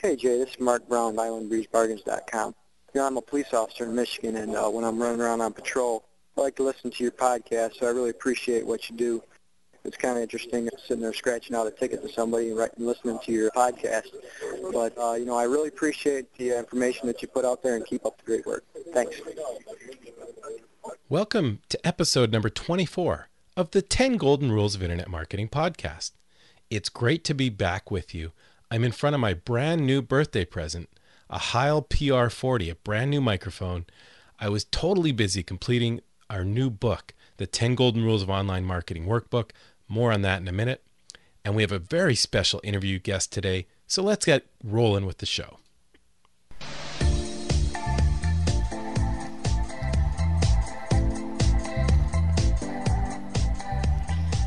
Hey Jay, this is Mark Brown of IslandBreezeBargains.com. You know, I'm a police officer in Michigan, and uh, when I'm running around on patrol, I like to listen to your podcast, so I really appreciate what you do. It's kind of interesting sitting there scratching out a ticket to somebody and, listening to your podcast. But, uh, you know, I really appreciate the information that you put out there and keep up the great work. Thanks. Welcome to episode number 24 of the 10 Golden Rules of Internet Marketing podcast. It's great to be back with you I'm in front of my brand new birthday present, a Heil PR40, a brand new microphone. I was totally busy completing our new book, The 10 Golden Rules of Online Marketing Workbook. More on that in a minute. And we have a very special interview guest today, so let's get rolling with the show.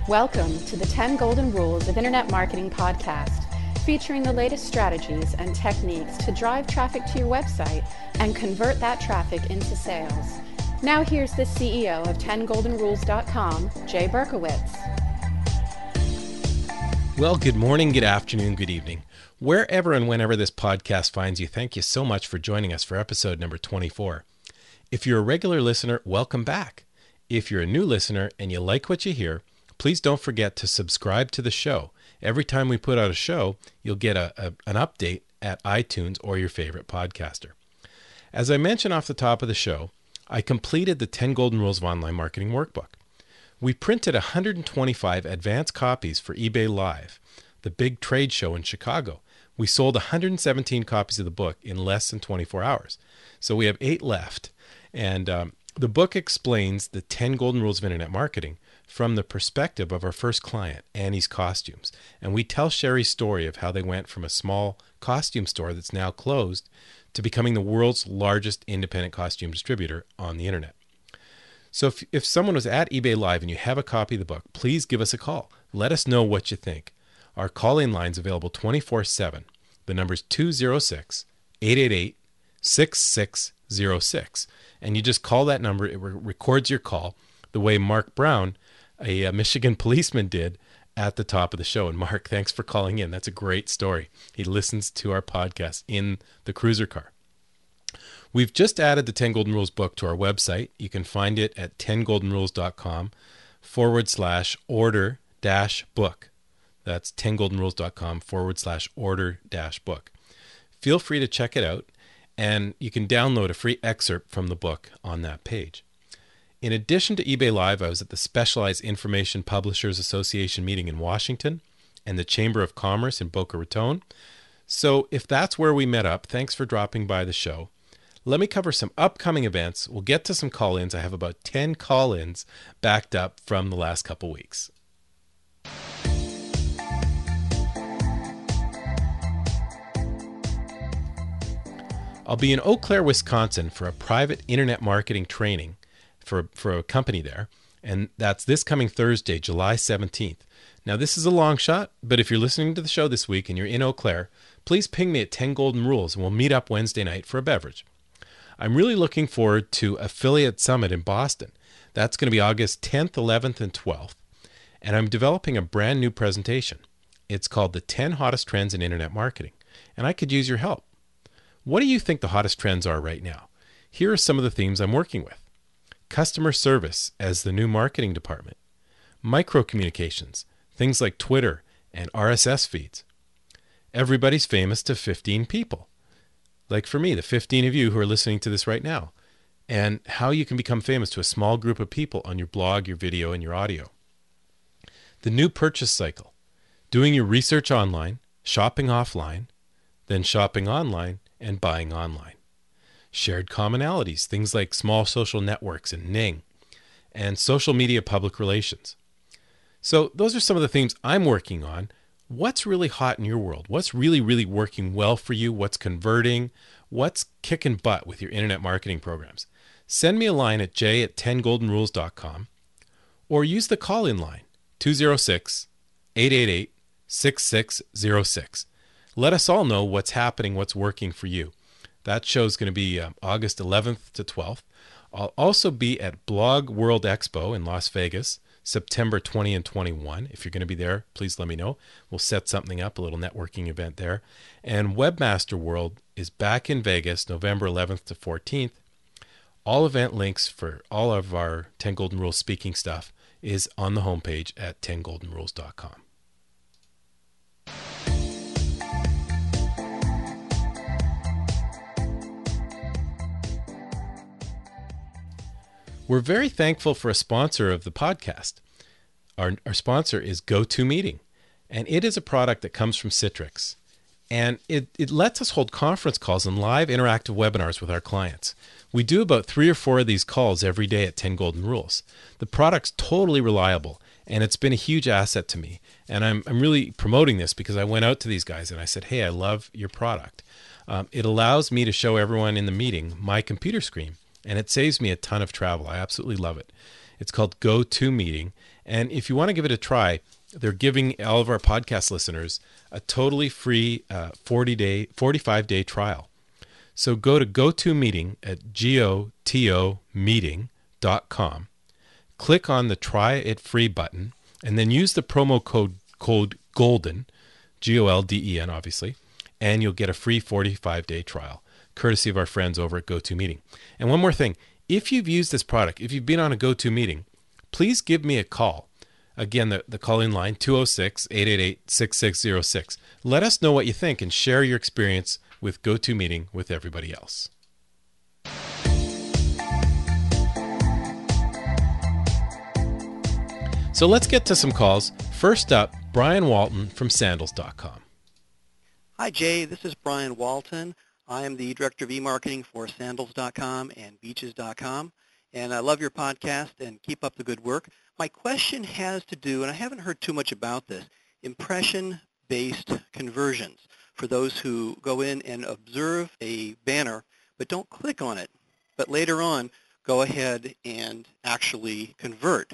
Welcome to the 10 Golden Rules of Internet Marketing podcast featuring the latest strategies and techniques to drive traffic to your website and convert that traffic into sales. Now here's the CEO of 10goldenrules.com, Jay Berkowitz. Well, good morning, good afternoon, good evening. Wherever and whenever this podcast finds you, thank you so much for joining us for episode number 24. If you're a regular listener, welcome back. If you're a new listener and you like what you hear, please don't forget to subscribe to the show Every time we put out a show, you'll get a, a, an update at iTunes or your favorite podcaster. As I mentioned off the top of the show, I completed the 10 Golden Rules of Online Marketing Workbook. We printed 125 advanced copies for eBay Live, the big trade show in Chicago. We sold 117 copies of the book in less than 24 hours. So we have eight left. And um, the book explains the 10 golden rules of internet marketing from the perspective of our first client, Annie's Costumes. And we tell Sherry's story of how they went from a small costume store that's now closed to becoming the world's largest independent costume distributor on the internet. So if, if someone was at eBay Live and you have a copy of the book, please give us a call. Let us know what you think. Our call-in line is available 24-7. The number is 206 888 6606. And you just call that number, it re- records your call the way Mark Brown a, a Michigan policeman did at the top of the show. And Mark, thanks for calling in. That's a great story. He listens to our podcast in the cruiser car. We've just added the 10 Golden Rules book to our website. You can find it at 10goldenrules.com forward slash order dash book. That's 10goldenrules.com forward slash order dash book. Feel free to check it out, and you can download a free excerpt from the book on that page. In addition to eBay Live, I was at the Specialized Information Publishers Association meeting in Washington and the Chamber of Commerce in Boca Raton. So, if that's where we met up, thanks for dropping by the show. Let me cover some upcoming events. We'll get to some call ins. I have about 10 call ins backed up from the last couple weeks. I'll be in Eau Claire, Wisconsin for a private internet marketing training for, for a company there. And that's this coming Thursday, July 17th. Now, this is a long shot, but if you're listening to the show this week and you're in Eau Claire, please ping me at 10 Golden Rules and we'll meet up Wednesday night for a beverage. I'm really looking forward to Affiliate Summit in Boston. That's going to be August 10th, 11th, and 12th. And I'm developing a brand new presentation. It's called The 10 Hottest Trends in Internet Marketing. And I could use your help. What do you think the hottest trends are right now? Here are some of the themes I'm working with customer service as the new marketing department, micro communications, things like Twitter and RSS feeds. Everybody's famous to 15 people. Like for me, the 15 of you who are listening to this right now, and how you can become famous to a small group of people on your blog, your video, and your audio. The new purchase cycle, doing your research online, shopping offline, then shopping online, and buying online shared commonalities, things like small social networks and Ning, and social media public relations. So, those are some of the themes I'm working on. What's really hot in your world? What's really, really working well for you? What's converting? What's kicking butt with your internet marketing programs? Send me a line at j at 10goldenrules.com or use the call in line 206 888 6606. Let us all know what's happening, what's working for you. That show is going to be August 11th to 12th. I'll also be at Blog World Expo in Las Vegas, September 20 and 21. If you're going to be there, please let me know. We'll set something up, a little networking event there. And Webmaster World is back in Vegas November 11th to 14th. All event links for all of our 10 Golden Rules speaking stuff is on the homepage at 10goldenrules.com. We're very thankful for a sponsor of the podcast. Our, our sponsor is GoToMeeting, and it is a product that comes from Citrix. And it, it lets us hold conference calls and live interactive webinars with our clients. We do about three or four of these calls every day at 10 Golden Rules. The product's totally reliable, and it's been a huge asset to me. And I'm, I'm really promoting this because I went out to these guys and I said, Hey, I love your product. Um, it allows me to show everyone in the meeting my computer screen and it saves me a ton of travel. I absolutely love it. It's called Go To Meeting, and if you want to give it a try, they're giving all of our podcast listeners a totally free uh, 40 day, 45 day trial. So go to GoToMeeting at G-O-T-O meeting.com, click on the try it free button, and then use the promo code code GOLDEN, G O L D E N obviously, and you'll get a free 45 day trial courtesy of our friends over at GoToMeeting. And one more thing if you've used this product, if you've been on a GoToMeeting, please give me a call. Again, the, the call in line 206 888 6606. Let us know what you think and share your experience with GoToMeeting with everybody else. So let's get to some calls. First up, Brian Walton from sandals.com. Hi, Jay. This is Brian Walton. I am the Director of e-marketing for sandals.com and beaches.com. And I love your podcast and keep up the good work. My question has to do, and I haven't heard too much about this, impression-based conversions for those who go in and observe a banner but don't click on it, but later on go ahead and actually convert.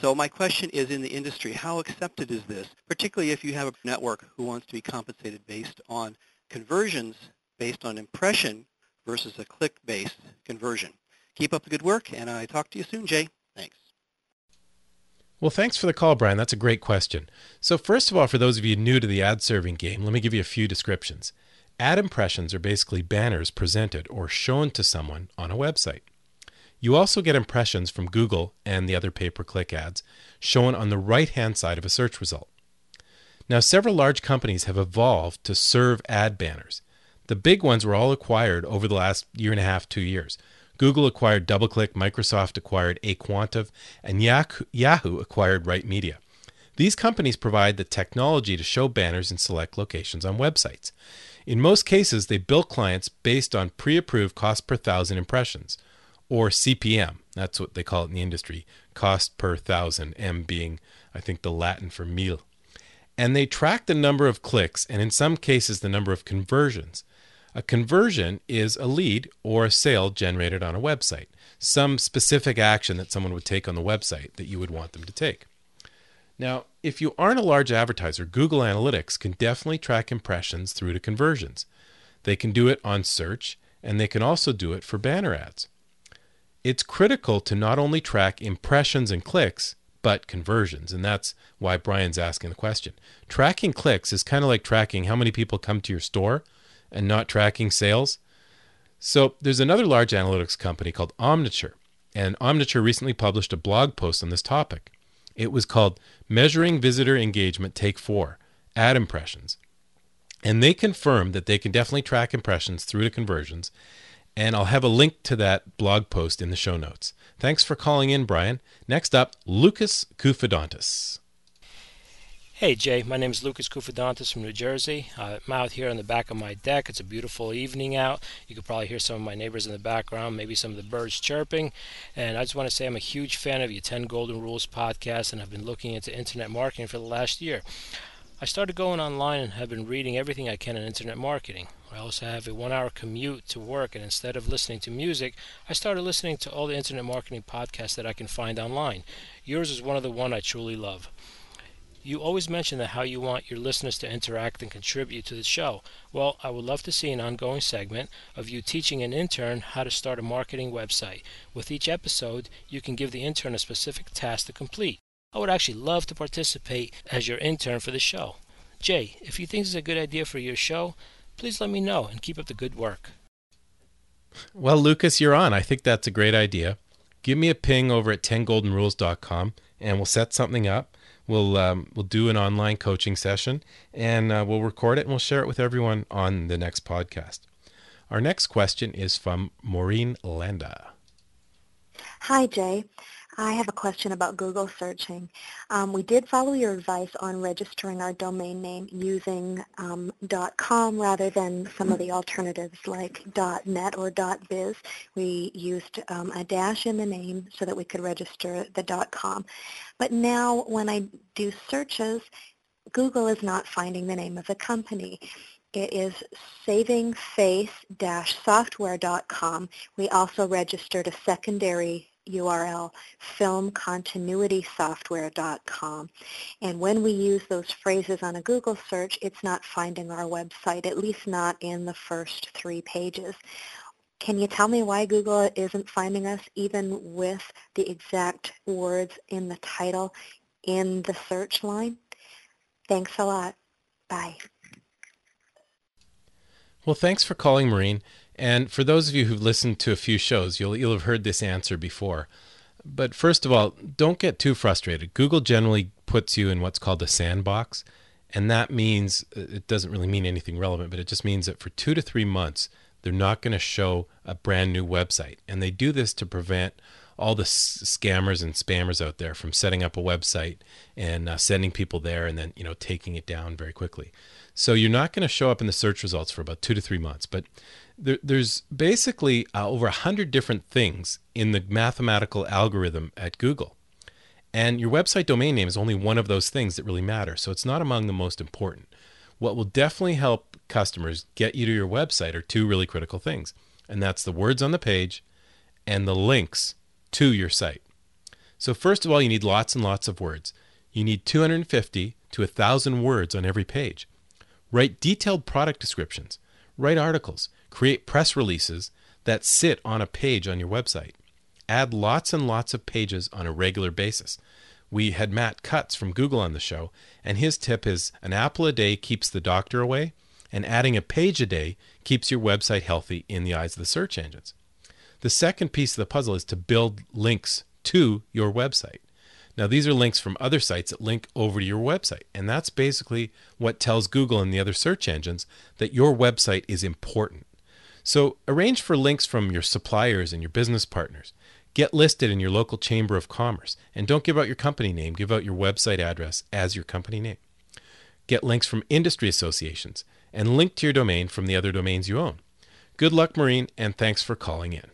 So my question is in the industry, how accepted is this, particularly if you have a network who wants to be compensated based on conversions based on impression versus a click-based conversion. Keep up the good work, and I talk to you soon, Jay. Thanks. Well, thanks for the call, Brian. That's a great question. So, first of all, for those of you new to the ad serving game, let me give you a few descriptions. Ad impressions are basically banners presented or shown to someone on a website. You also get impressions from Google and the other pay per click ads shown on the right hand side of a search result. Now, several large companies have evolved to serve ad banners. The big ones were all acquired over the last year and a half, two years. Google acquired DoubleClick, Microsoft acquired aQuantive, and Yahoo acquired Right Media. These companies provide the technology to show banners in select locations on websites. In most cases, they bill clients based on pre approved cost per thousand impressions, or CPM. That's what they call it in the industry cost per thousand, M being, I think, the Latin for meal. And they track the number of clicks and, in some cases, the number of conversions. A conversion is a lead or a sale generated on a website, some specific action that someone would take on the website that you would want them to take. Now, if you aren't a large advertiser, Google Analytics can definitely track impressions through to conversions. They can do it on search, and they can also do it for banner ads. It's critical to not only track impressions and clicks, but conversions, and that's why Brian's asking the question. Tracking clicks is kind of like tracking how many people come to your store and not tracking sales. So there's another large analytics company called Omniture, and Omniture recently published a blog post on this topic. It was called Measuring Visitor Engagement Take 4 Ad Impressions. And they confirmed that they can definitely track impressions through to conversions. And I'll have a link to that blog post in the show notes. Thanks for calling in, Brian. Next up, Loukas Koufodantes. Hey Jay, my name is Loukas Koufodantes from New Jersey. Uh, I'm out here on the back of my deck. It's a beautiful evening out. You could probably hear some of my neighbors in the background, maybe some of the birds chirping. And I just want to say I'm a huge fan of your 10 Golden Rules podcast and I've been looking into internet marketing for the last year. I started going online and have been reading everything I can on internet marketing. I also have a one hour commute to work, and instead of listening to music, I started listening to all the internet marketing podcasts that I can find online. Yours is one of the one I truly love. You always mention that how you want your listeners to interact and contribute to the show. Well, I would love to see an ongoing segment of you teaching an intern how to start a marketing website. With each episode, you can give the intern a specific task to complete. I would actually love to participate as your intern for the show. Jay, if you think this is a good idea for your show, please let me know and keep up the good work. Well, Loukas, you're on. I think that's a great idea. Give me a ping over at 10goldenrules.com and we'll set something up. We'll um, we'll do an online coaching session and uh, we'll record it and we'll share it with everyone on the next podcast. Our next question is from Maureen Landa. Hi, Jay. I have a question about Google searching. Um, we did follow your advice on registering our domain name using um, .com rather than some of the alternatives like .net or .biz. We used um, a dash in the name so that we could register the .com. But now when I do searches, Google is not finding the name of the company. It is savingface-software.com. We also registered a secondary URL, filmcontinuitysoftware.com. And when we use those phrases on a Google search, it's not finding our website, at least not in the first three pages. Can you tell me why Google isn't finding us even with the exact words in the title in the search line? Thanks a lot. Bye. Well, thanks for calling, Maureen. And for those of you who've listened to a few shows, you'll, you'll have heard this answer before. But first of all, don't get too frustrated. Google generally puts you in what's called a sandbox. And that means uh, it doesn't really mean anything relevant, but it just means that for two to three months, they're not going to show a brand new website. And they do this to prevent all the scammers and spammers out there from setting up a website and uh, sending people there and then you know taking it down very quickly. So you're not going to show up in the search results for about two to three months. But there, there's basically uh, over 100 different things in the mathematical algorithm at Google. And your website domain name is only one of those things that really matter. So it's not among the most important. What will definitely help customers get you to your website are two really critical things. And that's the words on the page and the links to your site. So, first of all, you need lots and lots of words. You need 250 to 1,000 words on every page. Write detailed product descriptions, write articles, create press releases that sit on a page on your website. Add lots and lots of pages on a regular basis. We had Matt Cutts from Google on the show, and his tip is an apple a day keeps the doctor away, and adding a page a day keeps your website healthy in the eyes of the search engines. The second piece of the puzzle is to build links to your website. Now, these are links from other sites that link over to your website. And that's basically what tells Google and the other search engines that your website is important. So, arrange for links from your suppliers and your business partners. Get listed in your local chamber of commerce. And don't give out your company name, give out your website address as your company name. Get links from industry associations and link to your domain from the other domains you own. Good luck, Maureen, and thanks for calling in.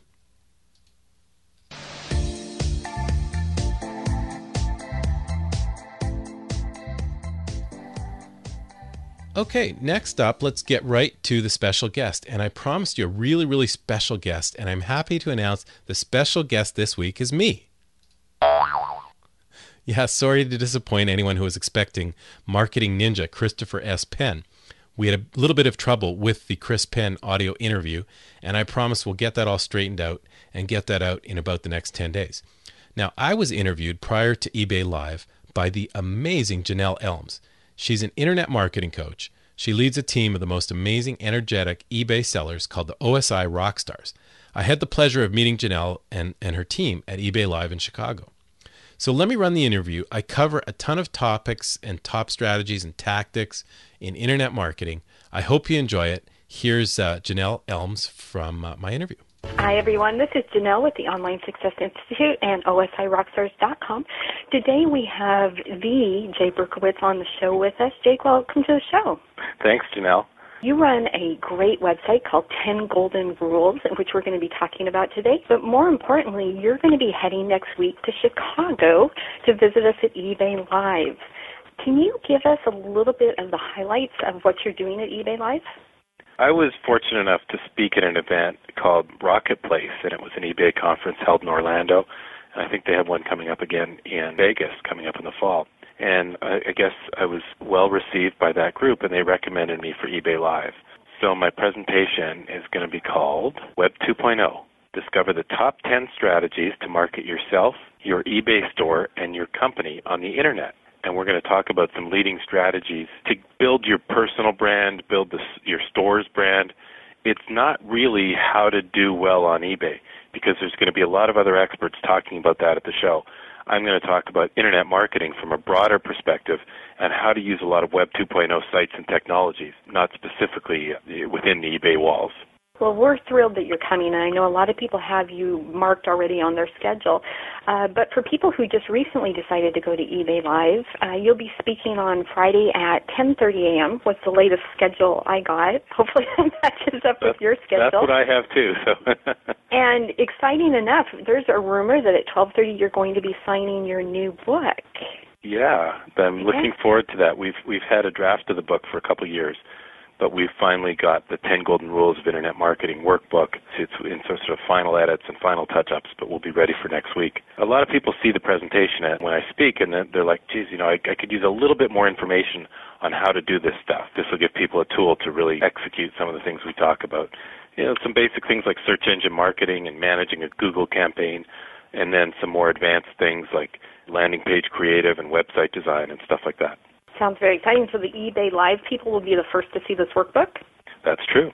Okay, next up, let's get right to the special guest. And I promised you a really, really special guest, and I'm happy to announce the special guest this week is me. Yeah, sorry to disappoint anyone who was expecting marketing ninja Christopher S. Penn. We had a little bit of trouble with the Chris Penn audio interview, and I promise we'll get that all straightened out and get that out in about the next 10 days. Now, I was interviewed prior to eBay Live by the amazing Janelle Elms. She's an internet marketing coach. She leads a team of the most amazing, energetic eBay sellers called the OSI Rockstars. I had the pleasure of meeting Janelle and, and her team at eBay Live in Chicago. So let me run the interview. I cover a ton of topics and top strategies and tactics in internet marketing. I hope you enjoy it. Here's uh, Janelle Elms from uh, my interview. Hi, everyone. This is Janelle with the Online Success Institute and OSIRockstars.com. Today we have the Jay Berkowitz on the show with us. Jake, welcome to the show. Thanks, Janelle. You run a great website called 10 Golden Rules, which we're going to be talking about today. But more importantly, you're going to be heading next week to Chicago to visit us at eBay Live. Can you give us a little bit of the highlights of what you're doing at eBay Live? I was fortunate enough to speak at an event called Rocket Place, and it was an eBay conference held in Orlando. And I think they have one coming up again in Vegas coming up in the fall. And I, I guess I was well received by that group, and they recommended me for eBay Live. So my presentation is going to be called Web 2.0, discover the top 10 strategies to market yourself, your eBay store, and your company on the internet. And we're going to talk about some leading strategies to build your personal brand, build the, your store's brand. It's not really how to do well on eBay because there's going to be a lot of other experts talking about that at the show. I'm going to talk about internet marketing from a broader perspective and how to use a lot of Web 2.0 sites and technologies, not specifically uh, within the eBay walls. Well, we're thrilled that you're coming, and I know a lot of people have you marked already on their schedule. Uh, but for people who just recently decided to go to eBay Live, uh, you'll be speaking on Friday at 10:30 a.m. What's the latest schedule I got? Hopefully that matches up with your schedule. That's what I have too. So. and exciting enough, there's a rumor that at 12:30 you're going to be signing your new book. Yeah, I'm looking forward to that. We've we've had a draft of the book for a couple of years but we've finally got the 10 Golden Rules of Internet Marketing workbook. It's in some sort of final edits and final touch-ups, but we'll be ready for next week. A lot of people see the presentation when I speak, and they're like, geez, you know, I, I could use a little bit more information on how to do this stuff. This will give people a tool to really execute some of the things we talk about. You know, some basic things like search engine marketing and managing a Google campaign, and then some more advanced things like landing page creative and website design and stuff like that. Sounds very exciting. So the eBay Live people will be the first to see this workbook? That's true.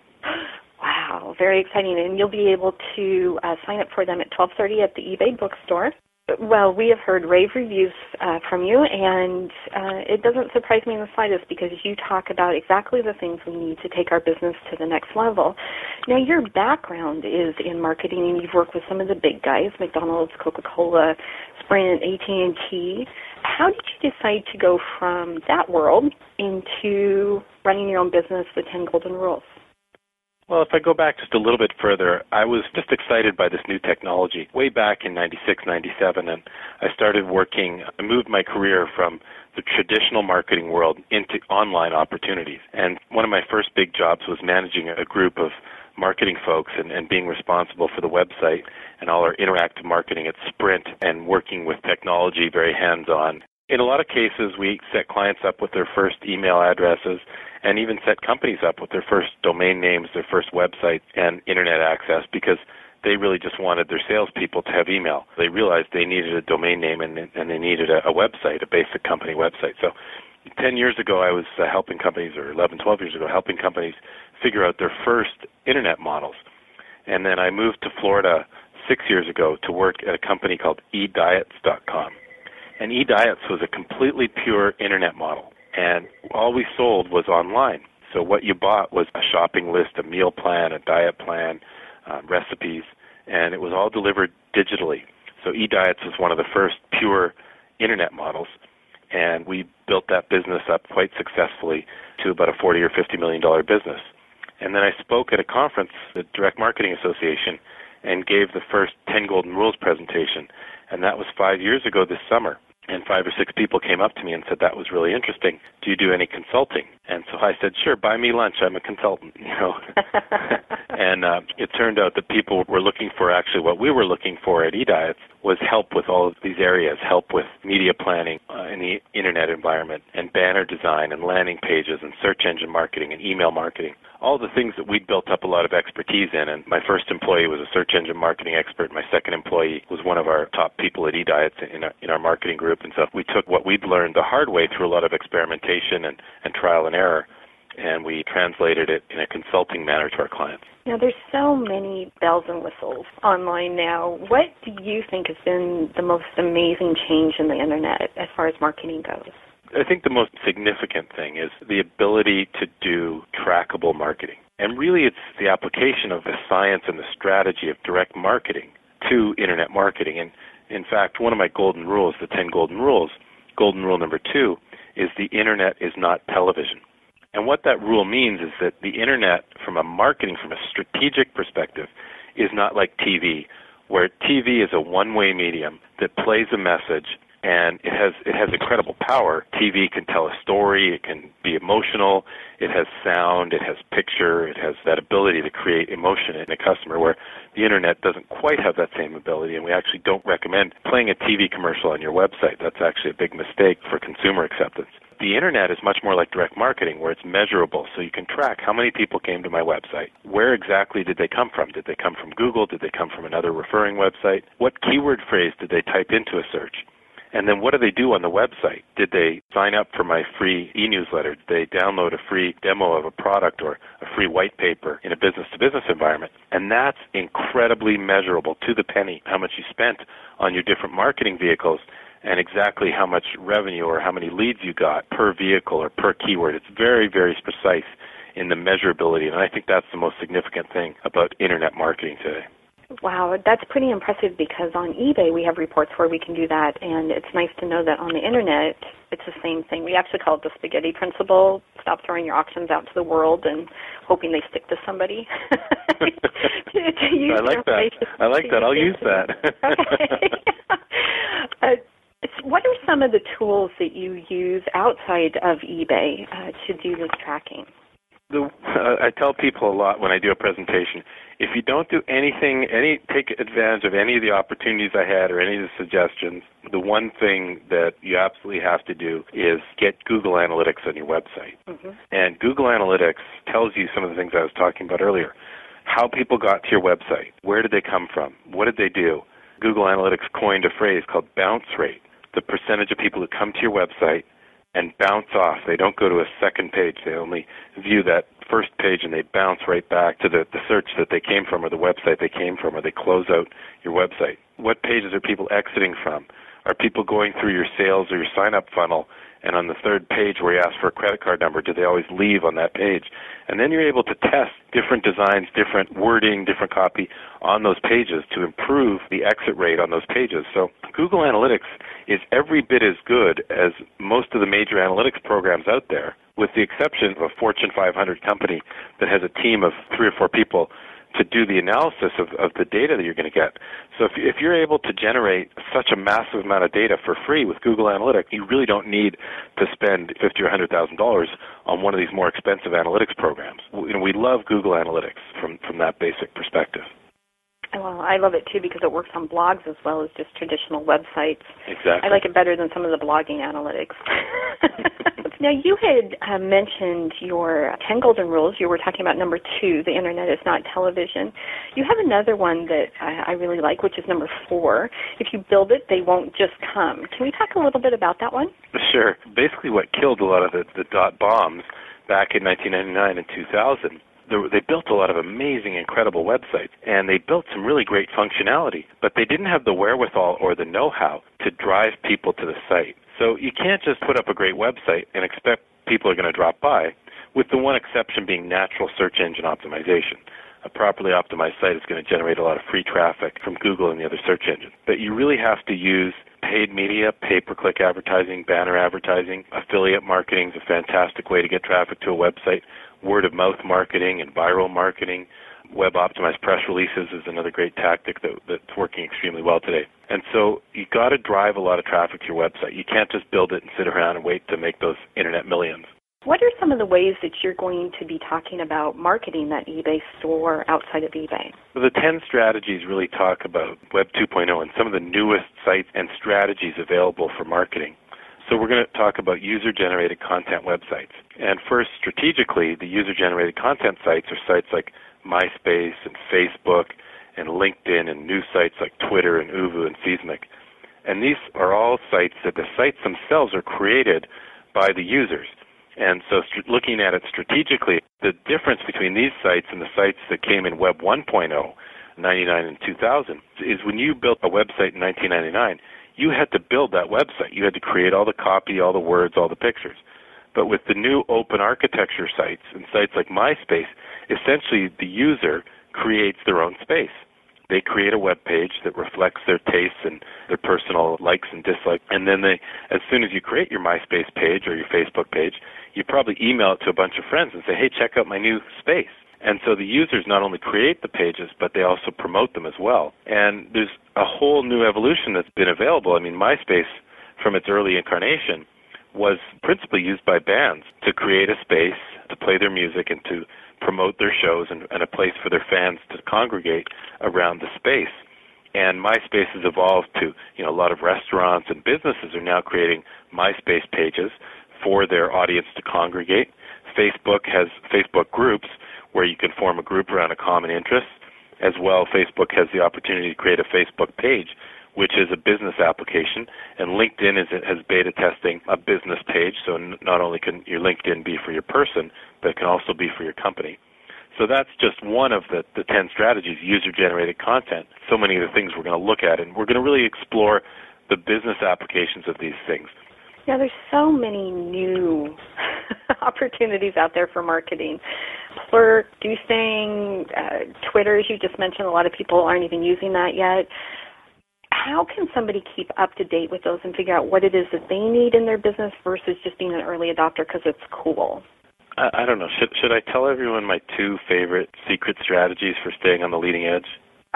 Wow, very exciting. And you'll be able to uh, sign up for them at 12:30 at the eBay bookstore. Well, we have heard rave reviews uh, from you, and uh, it doesn't surprise me in the slightest because you talk about exactly the things we need to take our business to the next level. Now, your background is in marketing, and you've worked with some of the big guys: McDonald's, Coca-Cola, Sprint, AT&T. How did you decide to go from that world into running your own business, the 10 Golden Rules? Well, if I go back just a little bit further, I was just excited by this new technology way back in 96, 97, and I started working, I moved my career from the traditional marketing world into online opportunities. And one of my first big jobs was managing a group of marketing folks and, and being responsible for the website and all our interactive marketing at Sprint and working with technology very hands on. In a lot of cases, we set clients up with their first email addresses and even set companies up with their first domain names, their first website, and internet access because they really just wanted their salespeople to have email. They realized they needed a domain name and, and they needed a, a website, a basic company website. So 10 years ago, I was uh, helping companies, or 11, 12 years ago, helping companies figure out their first internet models. And then I moved to Florida six years ago to work at a company called eDiets.com. And eDiets was a completely pure internet model. And all we sold was online. So what you bought was a shopping list, a meal plan, a diet plan, uh, recipes, and it was all delivered digitally. So eDiets was one of the first pure internet models, and we built that business up quite successfully to about a 40 or 50 million dollar business. And then I spoke at a conference, the Direct Marketing Association, and gave the first 10 Golden Rules presentation. And that was five years ago this summer. And five or six people came up to me and said that was really interesting. Do you do any consulting? And so I said, sure, buy me lunch. I'm a consultant, you know. and uh, it turned out that people were looking for actually what we were looking for at eDiets was help with all of these areas, help with media planning uh, in the internet environment, and banner design, and landing pages, and search engine marketing, and email marketing. All the things that we'd built up a lot of expertise in. And my first employee was a search engine marketing expert. My second employee was one of our top people at eDiets in our, in our marketing group. And so we took what we'd learned the hard way through a lot of experimentation and, and trial and error and we translated it in a consulting manner to our clients. Now, there's so many bells and whistles online now. What do you think has been the most amazing change in the internet as far as marketing goes? I think the most significant thing is the ability to do trackable marketing. And really, it's the application of the science and the strategy of direct marketing to internet marketing. And in fact, one of my golden rules, the 10 golden rules, golden rule number two, is the internet is not television. And what that rule means is that the internet, from a marketing, from a strategic perspective, is not like TV, where TV is a one-way medium that plays a message and it has it has incredible power. TV can tell a story, it can be emotional, it has sound, it has picture, it has that ability to create emotion in a customer where the internet doesn't quite have that same ability and we actually don't recommend playing a TV commercial on your website. That's actually a big mistake for consumer acceptance. The internet is much more like direct marketing where it's measurable. So you can track how many people came to my website. Where exactly did they come from? Did they come from Google? Did they come from another referring website? What keyword phrase did they type into a search? And then what do they do on the website? Did they sign up for my free e-newsletter? Did they download a free demo of a product or a free white paper in a business to business environment? And that's incredibly measurable to the penny how much you spent on your different marketing vehicles and exactly how much revenue or how many leads you got per vehicle or per keyword. It's very, very precise in the measurability, and I think that's the most significant thing about internet marketing today. Wow, that's pretty impressive because on eBay we have reports where we can do that, and it's nice to know that on the internet it's the same thing. We actually call it the spaghetti principle. Stop throwing your auctions out to the world and hoping they stick to somebody. to, to I like that. I like that. I'll use that. okay. uh, what are some of the tools that you use outside of eBay uh, to do this tracking? The, uh, I tell people a lot when I do a presentation if you don't do anything, any take advantage of any of the opportunities I had or any of the suggestions, the one thing that you absolutely have to do is get Google Analytics on your website. Mm-hmm. And Google Analytics tells you some of the things I was talking about earlier. How people got to your website, where did they come from, what did they do? Google Analytics coined a phrase called bounce rate. The percentage of people who come to your website and bounce off. They don't go to a second page. They only view that first page and they bounce right back to the, the search that they came from or the website they came from or they close out your website. What pages are people exiting from? Are people going through your sales or your sign up funnel and on the third page where you ask for a credit card number, do they always leave on that page? And then you're able to test different designs, different wording, different copy on those pages to improve the exit rate on those pages. So Google Analytics is every bit as good as most of the major analytics programs out there, with the exception of a Fortune 500 company that has a team of three or four people to do the analysis of, of the data that you're going to get. So if, if you're able to generate such a massive amount of data for free with Google Analytics, you really don't need to spend fifty or hundred thousand dollars on one of these more expensive analytics programs. We, you know, we love Google Analytics from from that basic perspective. Well, I love it too because it works on blogs as well as just traditional websites. Exactly. I like it better than some of the blogging analytics. now, you had uh, mentioned your 10 golden rules. You were talking about number two, the internet is not television. You have another one that I, I really like, which is number four. If you build it, they won't just come. Can we talk a little bit about that one? Sure. Basically, what killed a lot of the, the dot bombs back in 1999 and 2000 they built a lot of amazing, incredible websites, and they built some really great functionality, but they didn't have the wherewithal or the know-how to drive people to the site. So you can't just put up a great website and expect people are going to drop by, with the one exception being natural search engine optimization. A properly optimized site is going to generate a lot of free traffic from Google and the other search engines. But you really have to use paid media, pay-per-click advertising, banner advertising. Affiliate marketing is a fantastic way to get traffic to a website word of mouth marketing and viral marketing. Web optimized press releases is another great tactic that, that's working extremely well today. And so you got to drive a lot of traffic to your website. You can't just build it and sit around and wait to make those internet millions. What are some of the ways that you're going to be talking about marketing that eBay store outside of eBay? the 10 strategies really talk about Web 2.0 and some of the newest sites and strategies available for marketing. So we're going to talk about user-generated content websites. And first, strategically, the user-generated content sites are sites like MySpace and Facebook and LinkedIn and news sites like Twitter and ooVoo and Seesmic. And these are all sites that the sites themselves are created by the users. And so st- looking at it strategically, the difference between these sites and the sites that came in Web 1.0, 99 and 2000, is when you built a website in 1999, you had to build that website. You had to create all the copy, all the words, all the pictures. But with the new open architecture sites and sites like MySpace, essentially the user creates their own space. They create a web page that reflects their tastes and their personal likes and dislikes. And then they, as soon as you create your MySpace page or your Facebook page, you probably email it to a bunch of friends and say, hey, check out my new space. And so the users not only create the pages, but they also promote them as well. And there's a whole new evolution that's been available. I mean, MySpace, from its early incarnation, was principally used by bands to create a space to play their music and to promote their shows and, and a place for their fans to congregate around the space. And MySpace has evolved to, you know, a lot of restaurants and businesses are now creating MySpace pages for their audience to congregate. Facebook has Facebook groups where you can form a group around a common interest. As well, Facebook has the opportunity to create a Facebook page, which is a business application, and LinkedIn is, has beta testing a business page. So not only can your LinkedIn be for your person, but it can also be for your company. So that's just one of the, the 10 strategies, user-generated content. So many of the things we're going to look at, and we're going to really explore the business applications of these things. Yeah, there's so many new opportunities out there for marketing. Plurk, Doosting, uh, Twitter, as you just mentioned, a lot of people aren't even using that yet. How can somebody keep up to date with those and figure out what it is that they need in their business versus just being an early adopter because it's cool? I, I don't know. Should should I tell everyone my two favorite secret strategies for staying on the leading edge?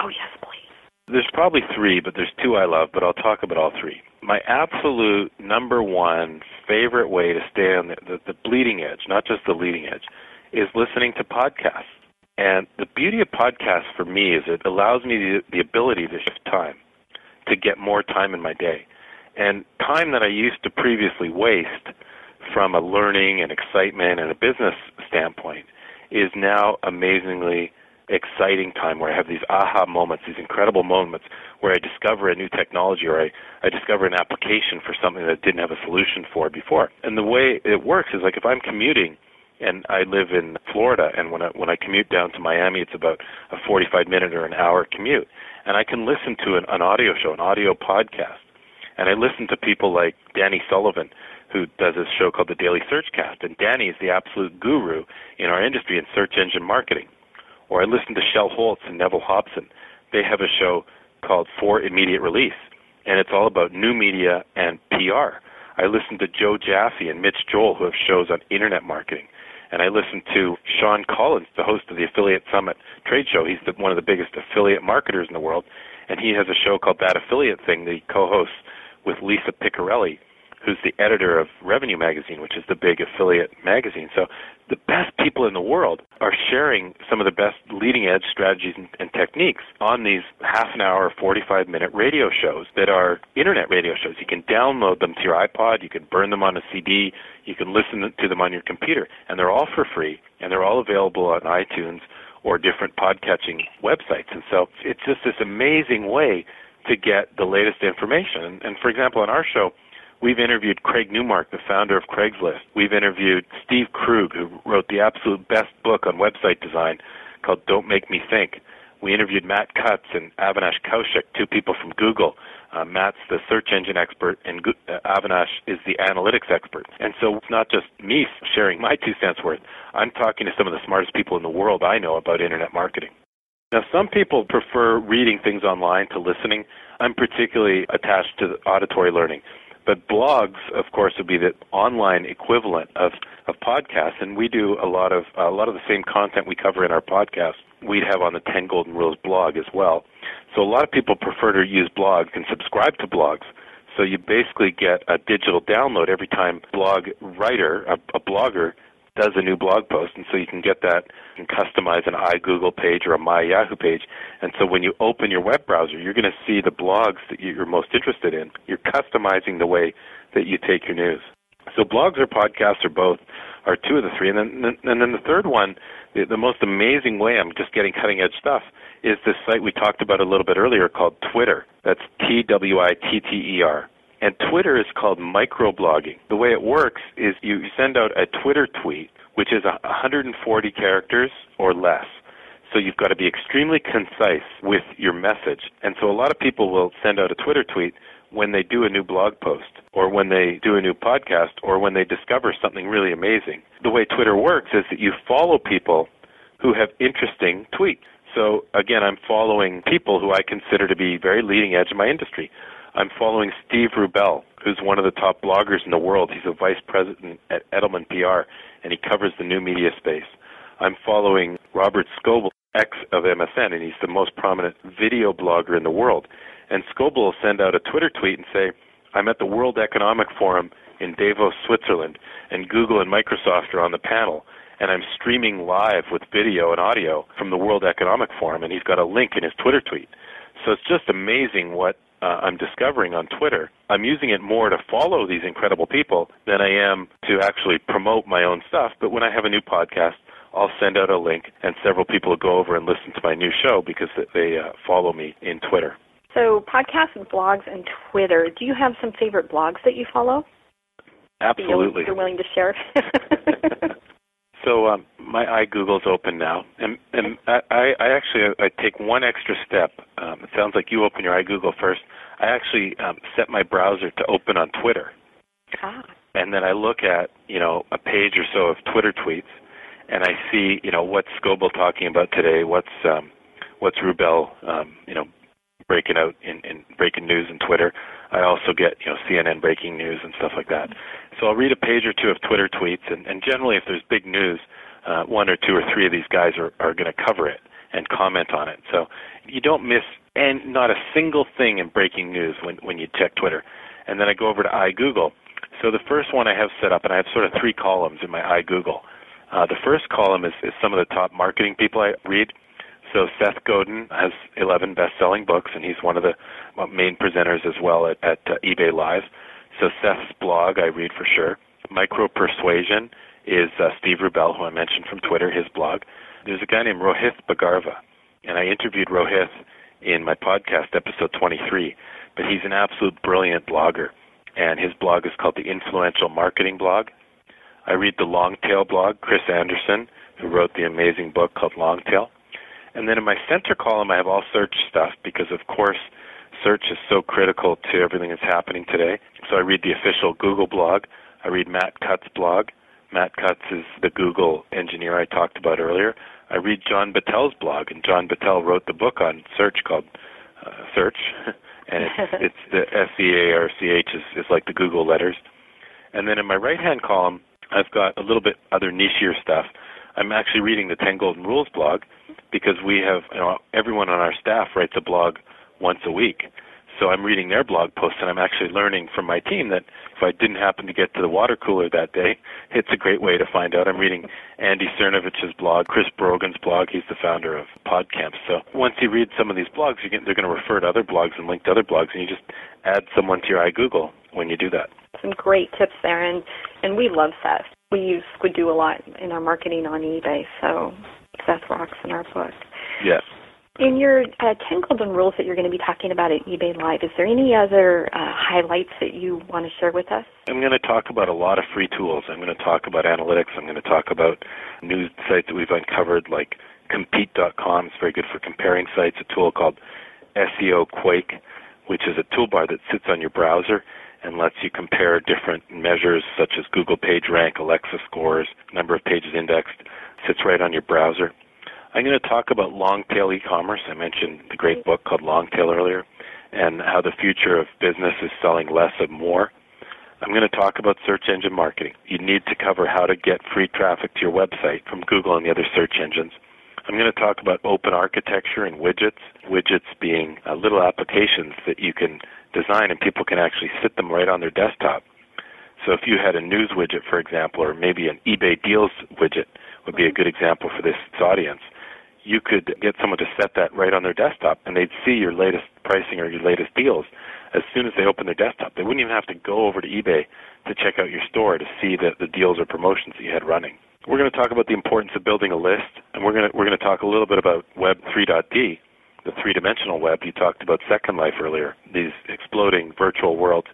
Oh yes, please. There's probably three, but there's two I love, but I'll talk about all three. My absolute number one favorite way to stay on the, the, the bleeding edge, not just the leading edge, is listening to podcasts. And the beauty of podcasts for me is it allows me the, the ability to shift time, to get more time in my day. And time that I used to previously waste from a learning and excitement and a business standpoint is now amazingly exciting time where I have these aha moments, these incredible moments where I discover a new technology or I, I discover an application for something that I didn't have a solution for before. And the way it works is like if I'm commuting and I live in Florida and when I when I commute down to Miami it's about a 45 minute or an hour commute and I can listen to an, an audio show, an audio podcast. And I listen to people like Danny Sullivan who does this show called the Daily Search Cast and Danny is the absolute guru in our industry in search engine marketing or I listen to Shel Holtz and Neville Hobson. They have a show called For Immediate Release, and it's all about new media and PR. I listen to Joe Jaffe and Mitch Joel, who have shows on internet marketing. And I listen to Shawn Collins, the host of the Affiliate Summit trade show. He's the, one of the biggest affiliate marketers in the world. And he has a show called That Affiliate Thing that he co hosts with Lisa Picarille who's the editor of Revenue Magazine, which is the big affiliate magazine. So the best people in the world are sharing some of the best leading edge strategies and, and, techniques on these half an hour, 45 minute radio shows that are internet radio shows. You can download them to your iPod, you can burn them on a CD, you can listen to them on your computer, and they're all for free, and they're all available on iTunes or different podcatching websites. And so it's just this amazing way to get the latest information. And, and for example, on our show, We've interviewed Craig Newmark, the founder of Craigslist. We've interviewed Steve Krug, who wrote the absolute best book on website design called Don't Make Me Think. We interviewed Matt Cutts and Avinash Kaushik, two people from Google. Uh, Matt's the search engine expert, and uh, Avinash is the analytics expert. And so it's not just me sharing my two cents worth. I'm talking to some of the smartest people in the world I know about internet marketing. Now, some people prefer reading things online to listening. I'm particularly attached to auditory learning. But blogs, of course, would be the online equivalent of, of podcasts, and we do a lot of a lot of the same content we cover in our podcast. We'd have on the 10 Golden Rules blog as well. So a lot of people prefer to use blogs and subscribe to blogs. So you basically get a digital download every time blog writer, a, a blogger, does a new blog post, and so you can get that and customize an iGoogle page or a My Yahoo page. And so when you open your web browser, you're going to see the blogs that you're most interested in. You're customizing the way that you take your news. So blogs or podcasts or both are two of the three. And then, and then the third one, the, the most amazing way I'm just getting cutting edge stuff is this site we talked about a little bit earlier called Twitter. That's T W I T T E R. And Twitter is called microblogging. The way it works is you send out a Twitter tweet, which is 140 characters or less. So you've got to be extremely concise with your message. And so a lot of people will send out a Twitter tweet when they do a new blog post or when they do a new podcast or when they discover something really amazing. The way Twitter works is that you follow people who have interesting tweets. So again, I'm following people who I consider to be very leading edge in my industry. I'm following Steve Rubel, who's one of the top bloggers in the world. He's a vice president at Edelman PR, and he covers the new media space. I'm following Robert Scoble, ex of MSN, and he's the most prominent video blogger in the world. And Scoble will send out a Twitter tweet and say, I'm at the World Economic Forum in Davos, Switzerland, and Google and Microsoft are on the panel. And I'm streaming live with video and audio from the World Economic Forum, and he's got a link in his Twitter tweet. So it's just amazing what uh, I'm discovering on Twitter. I'm using it more to follow these incredible people than I am to actually promote my own stuff. But when I have a new podcast, I'll send out a link, and several people will go over and listen to my new show because they uh, follow me in Twitter. So, podcasts, and blogs, and Twitter. Do you have some favorite blogs that you follow? Absolutely. You're willing to share? so um, my iGoogle's open now, and and I, I actually I take one extra step. Um, it sounds like you open your iGoogle first. I actually um, set my browser to open on Twitter, ah. and then I look at you know a page or so of Twitter tweets, and I see you know what's Scoble talking about today, what's um, what's Rubel um, you know breaking out in, in breaking news in Twitter. I also get you know CNN breaking news and stuff like that. So I'll read a page or two of Twitter tweets, and, and generally, if there's big news, uh, one or two or three of these guys are, are going to cover it and comment on it. So you don't miss and not a single thing in breaking news when when you check Twitter. And then I go over to iGoogle. So the first one I have set up, and I have sort of three columns in my iGoogle. Uh, the first column is, is some of the top marketing people I read. So Seth Godin has 11 best-selling books, and he's one of the main presenters as well at, at uh, eBay Live. So Seth's blog I read for sure. Micro Persuasion is uh, Steve Rubel, who I mentioned from Twitter, his blog. There's a guy named Rohit Bhargava, and I interviewed Rohit in my podcast, episode 23. But he's an absolute brilliant blogger, and his blog is called the Influential Marketing Blog. I read the Longtail blog, Chris Anderson, who wrote the amazing book called Longtail. And then in my center column, I have all search stuff because, of course, search is so critical to everything that's happening today. So I read the official Google blog. I read Matt Cutts' blog. Matt Cutts is the Google engineer I talked about earlier. I read John Battelle's blog, and John Battelle wrote the book on search called uh, Search, and it's, it's the S E A R C H is, is like the Google letters. And then in my right hand column, I've got a little bit other nichier stuff. I'm actually reading the 10 Golden Rules blog because we have, you know, everyone on our staff writes a blog once a week. So I'm reading their blog posts and I'm actually learning from my team that if I didn't happen to get to the water cooler that day, it's a great way to find out. I'm reading Andy Sernovitz's blog, Chris Brogan's blog. He's the founder of PodCamp. So once you read some of these blogs, you get, they're going to refer to other blogs and link to other blogs, and you just add someone to your iGoogle when you do that. Some great tips there, and and we love Seth. We use Squidoo a lot in our marketing on eBay, so Seth rocks in our book. Yes. In your uh, 10 golden rules that you're going to be talking about at eBay Live, is there any other uh, highlights that you want to share with us? I'm going to talk about a lot of free tools. I'm going to talk about analytics. I'm going to talk about new sites that we've uncovered like Compete.com. It's very good for comparing sites. A tool called SEO Quake, which is a toolbar that sits on your browser and lets you compare different measures such as Google PageRank, Alexa scores, number of pages indexed. Sits right on your browser. I'm going to talk about long tail e-commerce. I mentioned the great book called Long Tail earlier, and how the future of business is selling less of more. I'm going to talk about search engine marketing. You need to cover how to get free traffic to your website from Google and the other search engines. I'm going to talk about open architecture and widgets, widgets being uh, little applications that you can design and people can actually sit them right on their desktop. So if you had a news widget, for example, or maybe an eBay deals widget would be a good example for this audience you could get someone to set that right on their desktop and they'd see your latest pricing or your latest deals as soon as they open their desktop. They wouldn't even have to go over to eBay to check out your store to see the, the deals or promotions that you had running. We're going to talk about the importance of building a list, and we're going to, we're going to talk a little bit about Web 3.d, the three-dimensional web. You talked about Second Life earlier, these exploding virtual worlds.